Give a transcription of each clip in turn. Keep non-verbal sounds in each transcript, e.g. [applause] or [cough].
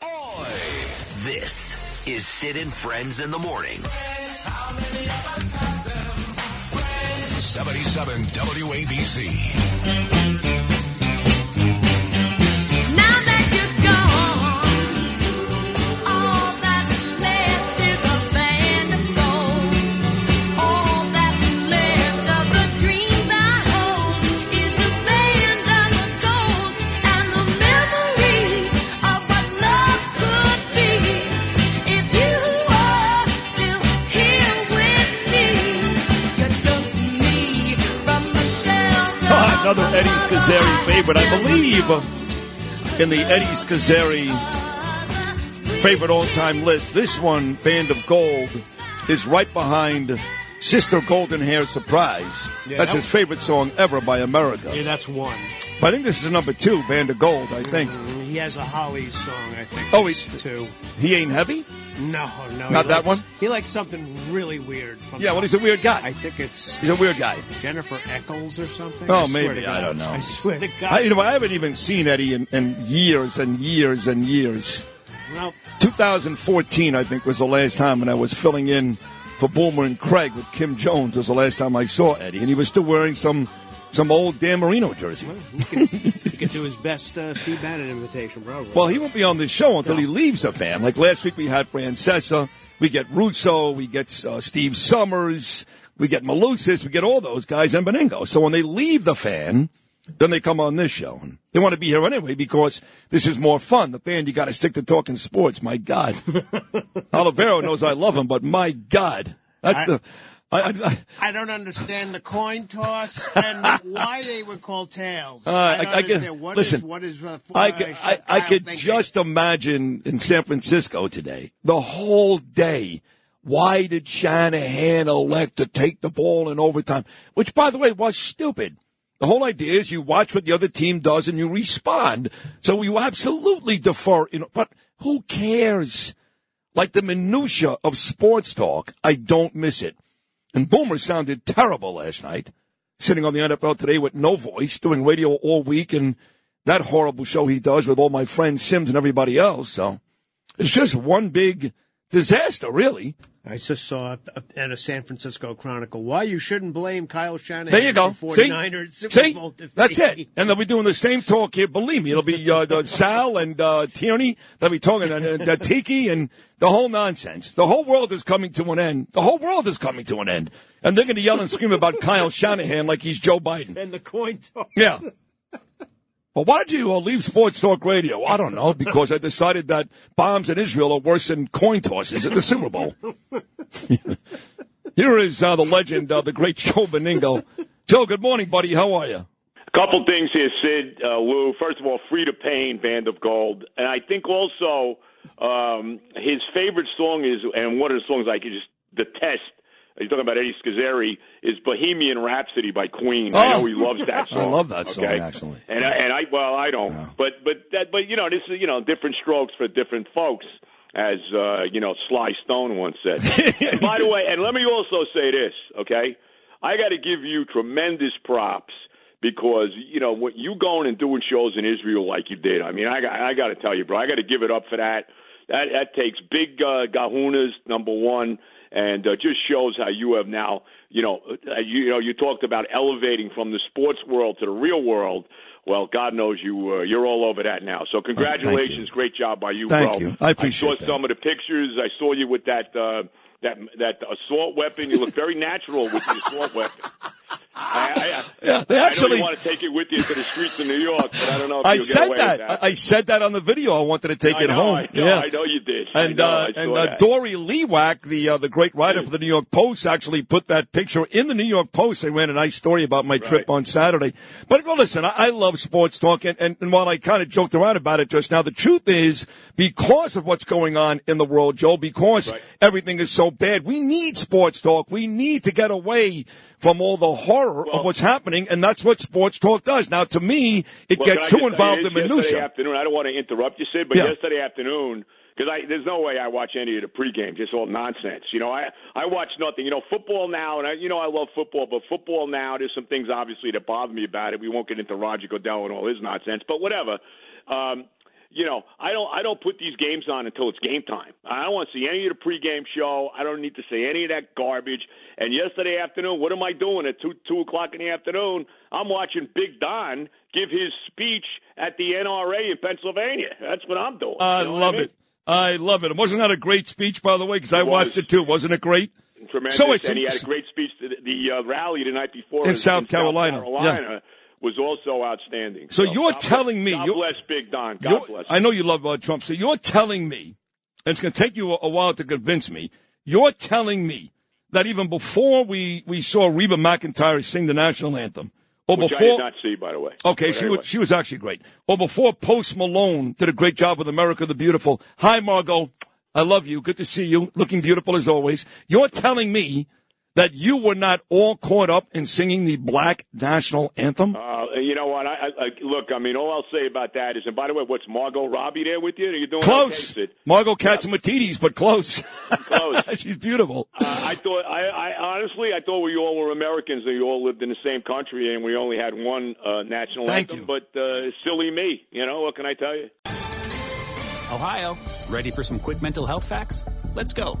This is Sid and Friends in the Morning. 77 WABC. Another Eddie Scozzare favorite, I believe, in the Eddie Scozzare favorite all-time list. This one, Band of Gold, is right behind Sister Golden Hair Surprise. Yeah, That's that his favorite song ever by America. Yeah, that's one. But I think this is number two, Band of Gold, I think. Mm, he has a Holly song, I think. Oh, it's two. He ain't heavy? No, no. Not that likes- one? He likes something really weird. From Yeah, well, he's a weird guy. I think it's He's a weird guy. Jennifer Eccles or something. Oh, I swear maybe. I don't know. I swear to God. I, you know, I haven't even seen Eddie in, in years and years and years. well, 2014, I think, was the last time when I was filling in for Boomer and Craig with Kim Jones. Was the last time I saw Eddie, and he was still wearing some some old Dan Marino jersey. he could, he could do his best uh, Steve Bannon invitation, probably. Well, he won't be on this show until he leaves the fan. Like last week, we had Francesa, we get Russo, we get uh, Steve Somers, we get Malusis, we get all those guys and Benigno. So when they leave the fan, then they come on this show. And they want to be here anyway because this is more fun. The fan, you got to stick to talking sports. My God, [laughs] Olivero knows I love him, but my God, that's I- the. I, I, I, don't understand the coin toss and why they were called tails. Uh, I I- I get- What listen, is- what is uh, I, could- I, could just imagine in San Francisco today, the whole day. Why did Shanahan elect to take the ball in overtime? Which, by the way, was stupid. The whole idea is you watch what the other team does and you respond. So you absolutely defer. You know, but who cares? Like the minutia of sports talk, I don't miss it. And Boomer sounded terrible last night, sitting on the NFL today with no voice, doing radio all week, and that horrible show he does with all my friends Sims and everybody else. So it's just one big disaster, really. I just saw in a San Francisco Chronicle why you shouldn't blame Kyle Shanahan. There you go. for See, 49ers Super see, that's it. And they'll be doing the same talk here. Believe me, it'll be uh, the Sal and uh, Tierney. They'll be talking uh, uh, Tiki and the whole nonsense. The whole world is coming to an end. The whole world is coming to an end, and they're going to yell and scream about Kyle Shanahan like he's Joe Biden. And the coin toss. Yeah. Why did you uh, leave Sports Talk Radio? I don't know, because I decided that bombs in Israel are worse than coin tosses at the Super Bowl. Here is uh, the legend, uh, the great Joe Benigno. Joe, good morning, buddy. How are you? A couple things here, Sid, uh, Lou. First of all, Freda Payne, Band of Gold. And I think also um, his favorite song is, and one of the songs I could just detest, he's talking about Eddie Scozzare, is Bohemian Rhapsody by Queen. I know he loves that [laughs] song. I love that song, okay? actually. And, I, and I, well, I don't. But, but, that, but, you know, this is, you know, different strokes for different folks. As uh, you know, Sly Stone once said. [laughs] By the way, and let me also say this, okay? I got to give you tremendous props because you know what you going and doing shows in Israel like you did. I mean, I got I got to tell you, bro, I got to give it up for that. That that takes big uh, gahunas, number one, and uh, just shows how you have now. You know, uh, you, you know, you talked about elevating from the sports world to the real world. Well, God knows you uh, you're all over that now. So congratulations, great job by you, Thank bro. you. I appreciate it. I saw that. some of the pictures. I saw you with that uh, that that assault weapon. You look very natural with the assault weapon. [laughs] I, I, Yeah, they I know actually- you want to take it with you to the streets of New York, but I don't know if I said away that. With that. I said that on the video. I wanted to take I it know, home. I know, yeah. I know you did. And know, uh, and uh. Doree Lewak, the uh, the great writer for the New York Post, actually put that picture in the New York Post. They ran a nice story about my trip Right. on Saturday. But well, listen, I, I love sports talk, and, and, and while I kind of joked around about it just now, the truth is because of what's going on in the world, Joe, because Right. everything is so bad, we need sports talk. We need to get away from all the horror of Well- what's happening, and that's what sports talk does. Now, to me, it Well, gets too involved in Yesterday minutia. afternoon, I don't want to interrupt you, Sid, but Yeah. yesterday afternoon, because I there's no way I watch any of the pregame, just all nonsense. You know, I I watch nothing. You know, football now, and I, you know I love football, but football now, there's some things obviously that bother me about it. We won't get into Roger Goodell and all his nonsense, but whatever. Um, you know, I don't I don't put these games on until it's game time. I don't want to see any of the pregame show. I don't need to see any of that garbage. And yesterday afternoon, what am I doing at two two o'clock in the afternoon? I'm watching Big Don give his speech at the NRA in Pennsylvania. That's what I'm doing. I You know love mean? it. I love it. Wasn't that a great speech, by the way? Because I was. watched it too. Wasn't it great? Tremendous. So it's- and he had a great speech. to The, the uh, rally the night before In South Carolina, Carolina was also outstanding. So you're God telling me- God bless Big Don. God bless. I know you love uh, Trump. So you're telling me, and it's going to take you a, a while to convince me. You're telling me that even before we, we saw Reba McEntire sing the national anthem, or Which I before did not see, by the way. Okay, But she anyway. was she was actually great. Or before Post Malone did a great job with America the Beautiful. Hi, Margot. I love you. Good to see you. Looking beautiful as always. You're telling me that you were not all caught up in singing the black national anthem? Uh, you know what? I, I, I look. I mean, all I'll say about that is, and by the way, what's Margot Robbie there with you? Are you doing close. Okay, Sid? Margo Catsimatidis, but close. Close. [laughs] She's beautiful. Uh, I thought, I, I honestly, I thought we all were Americans and we all lived in the same country and we only had one uh, national Thank anthem. you. But uh, silly me, you know. What can I tell you? Ohio, ready for some quick mental health facts? Let's go.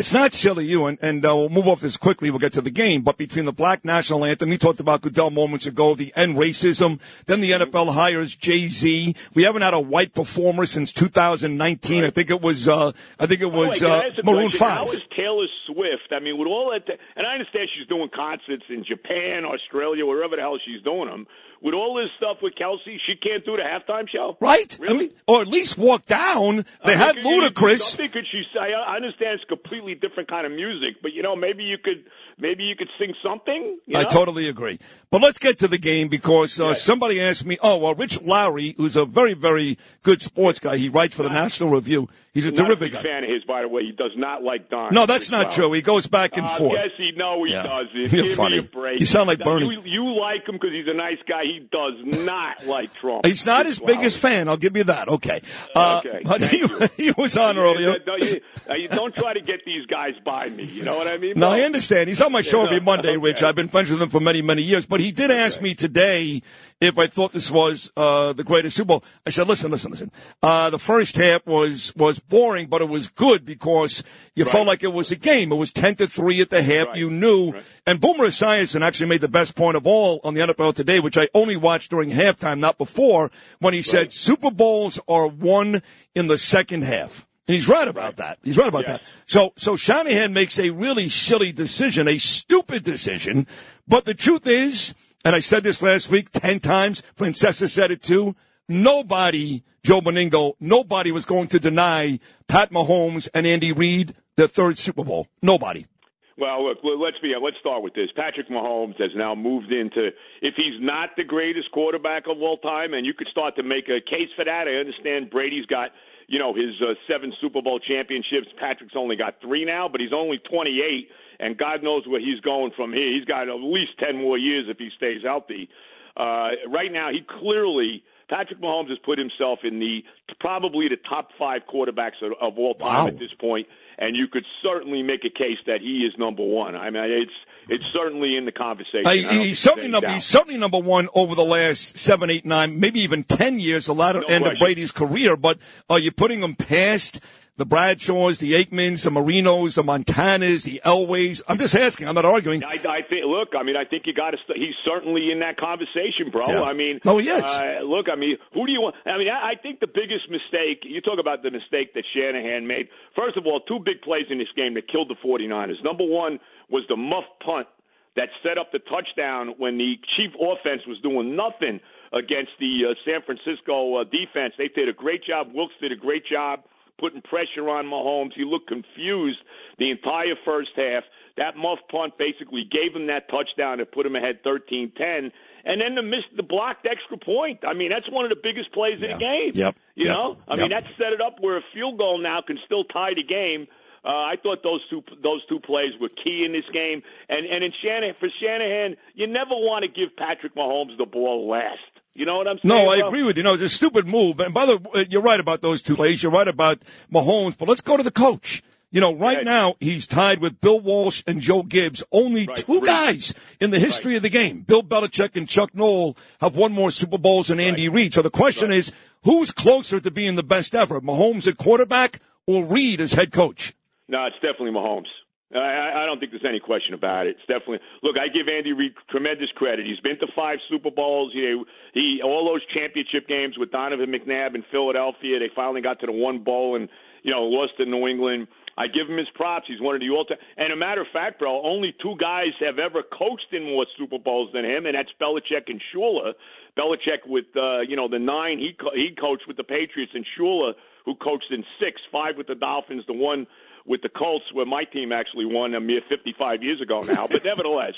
It's not silly, you, and, and uh, we'll move off this quickly. We'll get to the game. But between the black national anthem, we talked about Goodell moments ago, the end racism, then the NFL hires Jay Z. We haven't had a white performer since 2019. I think it was, uh, I think it By the way, was can I uh, Maroon question? Five. How is Taylor Swift? I mean, with all that, and I understand she's doing concerts in Japan, Australia, wherever the hell she's doing them. With all this stuff with Kelce, she can't do the halftime show. Right? I mean, or at least walk down. They I had could you do Ludacris. Something could she say? I understand it's completely different kind of music, but you know, maybe you could, maybe you could sing something. You I know? totally agree. But let's get to the game because uh, somebody asked me, oh, well, Rich Lowry, who's a very, very good sports guy, he writes for the National Review. He's a Not a terrific big guy. fan of his, by the way. He does not like Don. No, that's not Wow. true. He goes back and Uh, forth. Yes, he no, he Yeah. doesn't. [laughs] You're Give funny. me a break. You sound like Bernie. You, you like him because he's a nice guy. He does not [laughs] like Trump. He's not his Wow. biggest fan. I'll give you that. Okay. Uh, Okay, But he, [laughs] he was on earlier. Don't, you, uh, don't try to get these guys by me. You know what I mean? No. I understand. He's on my show every Monday, okay. Rich. I've been friends with him for many, many years. But he did ask me today if I thought this was uh, the greatest Super Bowl. I said, listen, listen, listen. Uh, the first half was was boring, but it was good because you felt like it was a game. It was ten to three at the half. Right. You knew. Right. And Boomer Esiason actually made the best point of all on the NFL today, which I only watched during halftime, not before, when he said Super Bowls are won in the second half. And he's right about that. He's right about Yes. that. So, so Shanahan makes a really silly decision, a stupid decision. But the truth is, and I said this last week 10 times, Francesa said it too, nobody, Joe Benigno, nobody was going to deny Pat Mahomes and Andy Reid their third Super Bowl. Nobody. Well, look, let's be. Let's start with this. Patrick Mahomes has now moved into. If he's not the greatest quarterback of all time, and you could start to make a case for that. I understand Brady's got, you know, his uh, seven Super Bowl championships. Patrick's only got three now, but he's only 28, and God knows where he's going from here. He's got at least 10 more years if he stays healthy. Uh, right now, he clearly Patrick Mahomes has put himself in the probably the top five quarterbacks of, of all time Wow. at this point, and you could certainly make a case that he is number one. I mean, it's it's certainly in the conversation. Uh, I don't think he's certainly number doubt. he's certainly number one over the last seven, eight, nine, maybe even ten years, the latter No end of. Brady's career. But are you putting him past the Bradshaws, the Aikmans, the Marinos, the Montanas, the Elways? I'm just asking. I'm not arguing. I, I think. Look, I mean, I think you got to. St- he's certainly in that conversation, bro. Yeah. I mean, oh he is. Uh, look, I mean, who do you want? I mean, I, I think the biggest mistake. You talk about the mistake that Shanahan made. First of all, two big plays in this game that killed the 49ers. Number one was the muff punt that set up the touchdown when the chief offense was doing nothing against the uh, San Francisco uh, defense. They did a great job. Wilks did a great job putting pressure on Mahomes. He looked confused the entire first half. That muff punt basically gave him that touchdown to put him ahead 13-10. And then the missed the blocked extra point. I mean, that's one of the biggest plays Yeah. in the game. Yep. You Yep. know? I Yep. mean, that set it up where a field goal now can still tie the game. Uh, I thought those two those two plays were key in this game, and and in Shanahan for Shanahan, you never want to give Patrick Mahomes the ball last. You know what I'm saying? No, I agree with you. No, it's a stupid move. And by the way, uh, you're right about those two plays. You're right about Mahomes. But let's go to the coach. You know, right Right. now he's tied with Bill Walsh and Joe Gibbs, only Right, two guys in the history of the game. Bill Belichick and Chuck Noll have won more Super Bowls than Andy Reid. So the question is, who's closer to being the best ever, Mahomes at quarterback or Reid as head coach? No, it's definitely Mahomes. I, I don't think there's any question about it. It's definitely look. I give Andy Reid tremendous credit. He's been to five Super Bowls. He, he all those championship games with Donovan McNabb in Philadelphia. They finally got to the one bowl and you know lost to New England. I give him his props. He's one of the all-time. And a matter of fact, bro, only two guys have ever coached in more Super Bowls than him, and that's Belichick and Shula. Belichick with uh, you know the nine he co- he coached with the Patriots, and Shula who coached in six, five with the Dolphins, the one with the Colts, where my team actually won a mere 55 years ago now. But [laughs] nevertheless,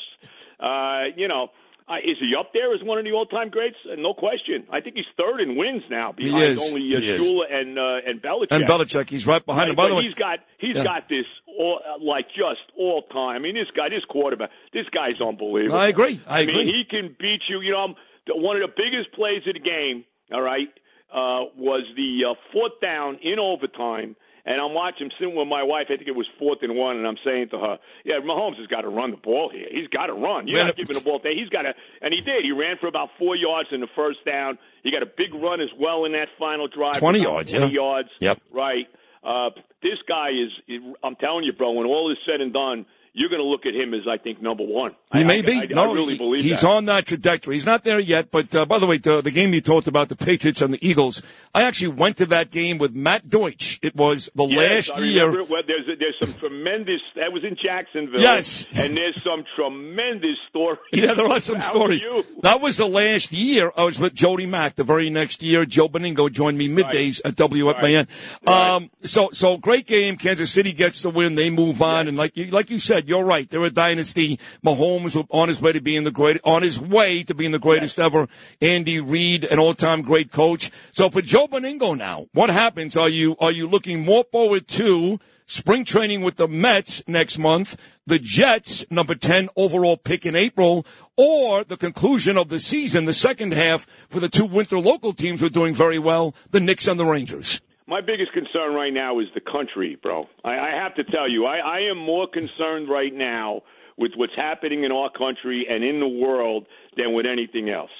uh, you know, uh, is he up there as one of the all-time greats? Uh, no question. I think he's third in wins now, behind is. only uh. Shula and uh, and Belichick. And Belichick, he's right behind him. By the way, he's got he's Yeah. got this all, uh, like just all time. I mean, this guy, this quarterback, this guy's unbelievable. I agree. I mean, agree. he can beat you. You know, one of the biggest plays of the game. All right, uh, was the uh, fourth down in overtime. And I'm watching, sitting with my wife. I think it was fourth and one, and I'm saying to her, "Yeah, Mahomes has got to run the ball here. He's got to run. You're Man, not giving the ball. To, he's got to." And he did. He ran for about four yards in the first down. He got a big run as well in that final drive. 20 yards, 20 yeah. yards. Yep. Right. Uh, this guy is, I'm telling you, bro, when all is said and done, you're going to look at him as, I think, number one. He I, may I, be. I, no, I really believe he's that. on that trajectory. He's not there yet. But uh, by the way, the, the game you talked about, the Patriots and the Eagles, I actually went to that game with Matt Deutsch. It was the Yes, last year. Well, there's there's some tremendous. That was in Jacksonville. Yes. and there's some tremendous stories. [laughs] Yeah, there are some stories. You. That was the last year I was with Jody Mack. The very next year, Joe Benigno joined me middays at WFAN. Right. Um, so, so great game. Kansas City gets the win. They move on. And like you, like you said, you're right. They're a dynasty. Mahomes on his way to being the great, on his way to being the greatest ever. Andy Reid, an all-time great coach. So for Joe Benigno now, what happens? Are you, are you looking more forward to spring training with the Mets next month, the Jets, number 10 overall pick in April, or the conclusion of the season, the second half for the two winter local teams who are doing very well, the Knicks and the Rangers? My biggest concern right now is the country, bro. I, I have to tell you, I, I am more concerned right now with what's happening in our country and in the world than with anything else.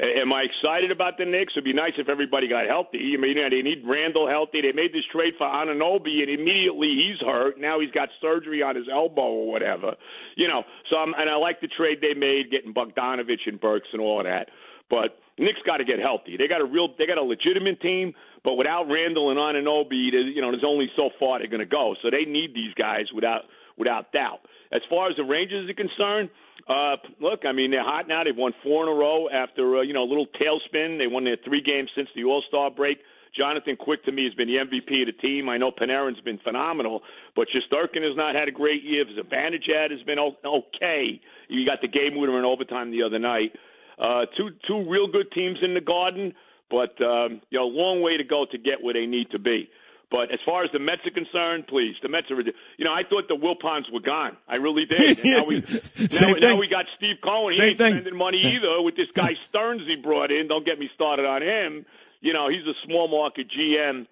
Am I excited about the Knicks? It'd be nice if everybody got healthy. I mean, you know, they need Randle healthy. They made this trade for Anunoby, and immediately he's hurt. Now he's got surgery on his elbow or whatever. You know, so I'm, and I like the trade they made, getting Bogdanovich and Burks and all of that. But Knicks got to get healthy. They got a real, they got a legitimate team, but without Randle and Anunoby, there's- you know, there's only so far they're going to go. So they need these guys without without doubt. As far as the Rangers are concerned, uh, look, I mean, they're hot now. They've won four in a row after uh, you know a little tailspin. They won their three games since the All Star break. Jonathan Quick to me has been the MVP of the team. I know Panarin's been phenomenal, but Shesterkin has not had a great year. Zibanejad has been okay. You got the game winner in overtime the other night. Uh, two two real good teams in the Garden, but um, you know, long way to go to get where they need to be. But as far as the Mets are concerned, please, the Mets are. You know, I thought the Wilpons were gone. I really did. And now we, [laughs] now, now we got Steve Cohen. He Same ain't thing. spending money either with this guy Stearns he brought in. Don't get me started on him. You know, he's a small market GM.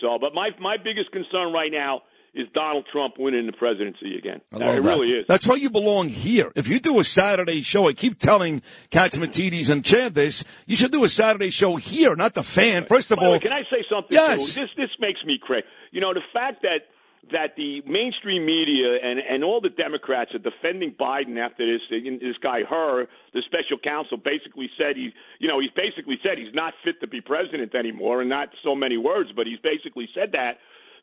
So, but my my biggest concern right now is Donald Trump winning the presidency again. I love it that. really is. That's why you belong here. If you do a Saturday show, I keep telling Catsimatidis and Chad this, you should do a Saturday show here, not the fan. First of all, way, can I say something? Yes. Too? This this makes me crazy. You know, the fact that that the mainstream media and and all the Democrats are defending Biden after this this guy Hur, the special counsel, basically said he, you know, he's basically said he's not fit to be president anymore, and not so many words, but he's basically said that.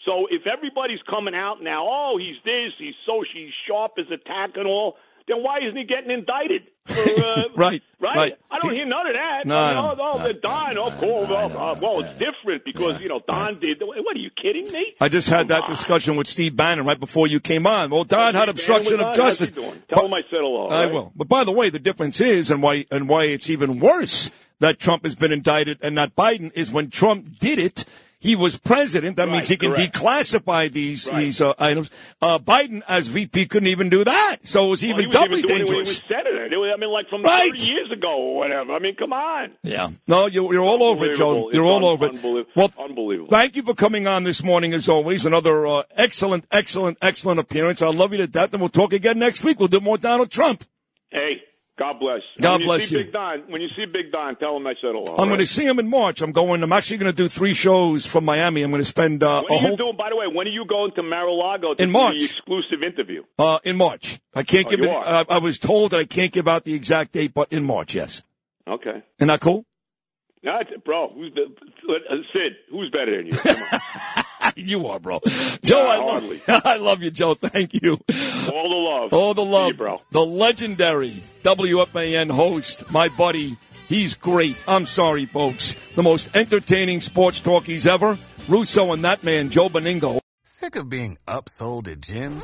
So if everybody's coming out now, oh, he's this, he's so he's sharp as a tack and all, then why isn't he getting indicted? For, [laughs] uh, Right, right, right. I don't hear none of that. No, I mean, oh, oh, No, they're Don. no, Oh, cool. no, well, no, uh, well, it's different because you know Don did. What are you kidding me? I just had that on. discussion with Steve Bannon right before you came on. Well, Don had obstruction of was on. How's he justice. Tell him I said hello. I right? will. But by the way, the difference is, and why, and why it's even worse that Trump has been indicted and not Biden is when Trump did it. He was president. That Right, means he can correct. declassify these Right. these uh, items. Uh, Biden, as VP, couldn't even do that. So it was Well, even he was doubly even doing it when he was senator. Was- I mean, like from Right. 30 years ago or whatever. I mean, come on. Yeah. No, you're, you're all over it, Joe. You're It's all un- over it. Well, Unbelievable. Thank you for coming on this morning, as always. Another uh, excellent, excellent, excellent appearance. I love you to death, and we'll talk again next week. We'll do more Donald Trump. Hey, God bless. God when you bless see you. Big Don, when you see Big Don, tell him I said hello. I'm going to see him in March. I'm going. I'm actually going to do three shows from Miami. I'm going to spend uh, When a are you whole doing? By the way, when are you going to Mar-a-Lago to In do March. the exclusive interview? uh, in March. I can't Oh, give you it. Uh, I was told that I can't give out the exact date, but in March, yes. Okay. Isn't that cool? No, bro, who's the, uh, Sid? Who's better than you? [laughs] Come [laughs] on. you are, bro. Joe, Nah, I love, hardly. [laughs] I love you, Joe. Thank you. All the love. All the love, you, bro. The legendary WFAN host, my buddy. He's great. I'm sorry, folks. The most entertaining sports talkies ever. Russo and that man, Joe Benigno. Sick of being upsold at gyms?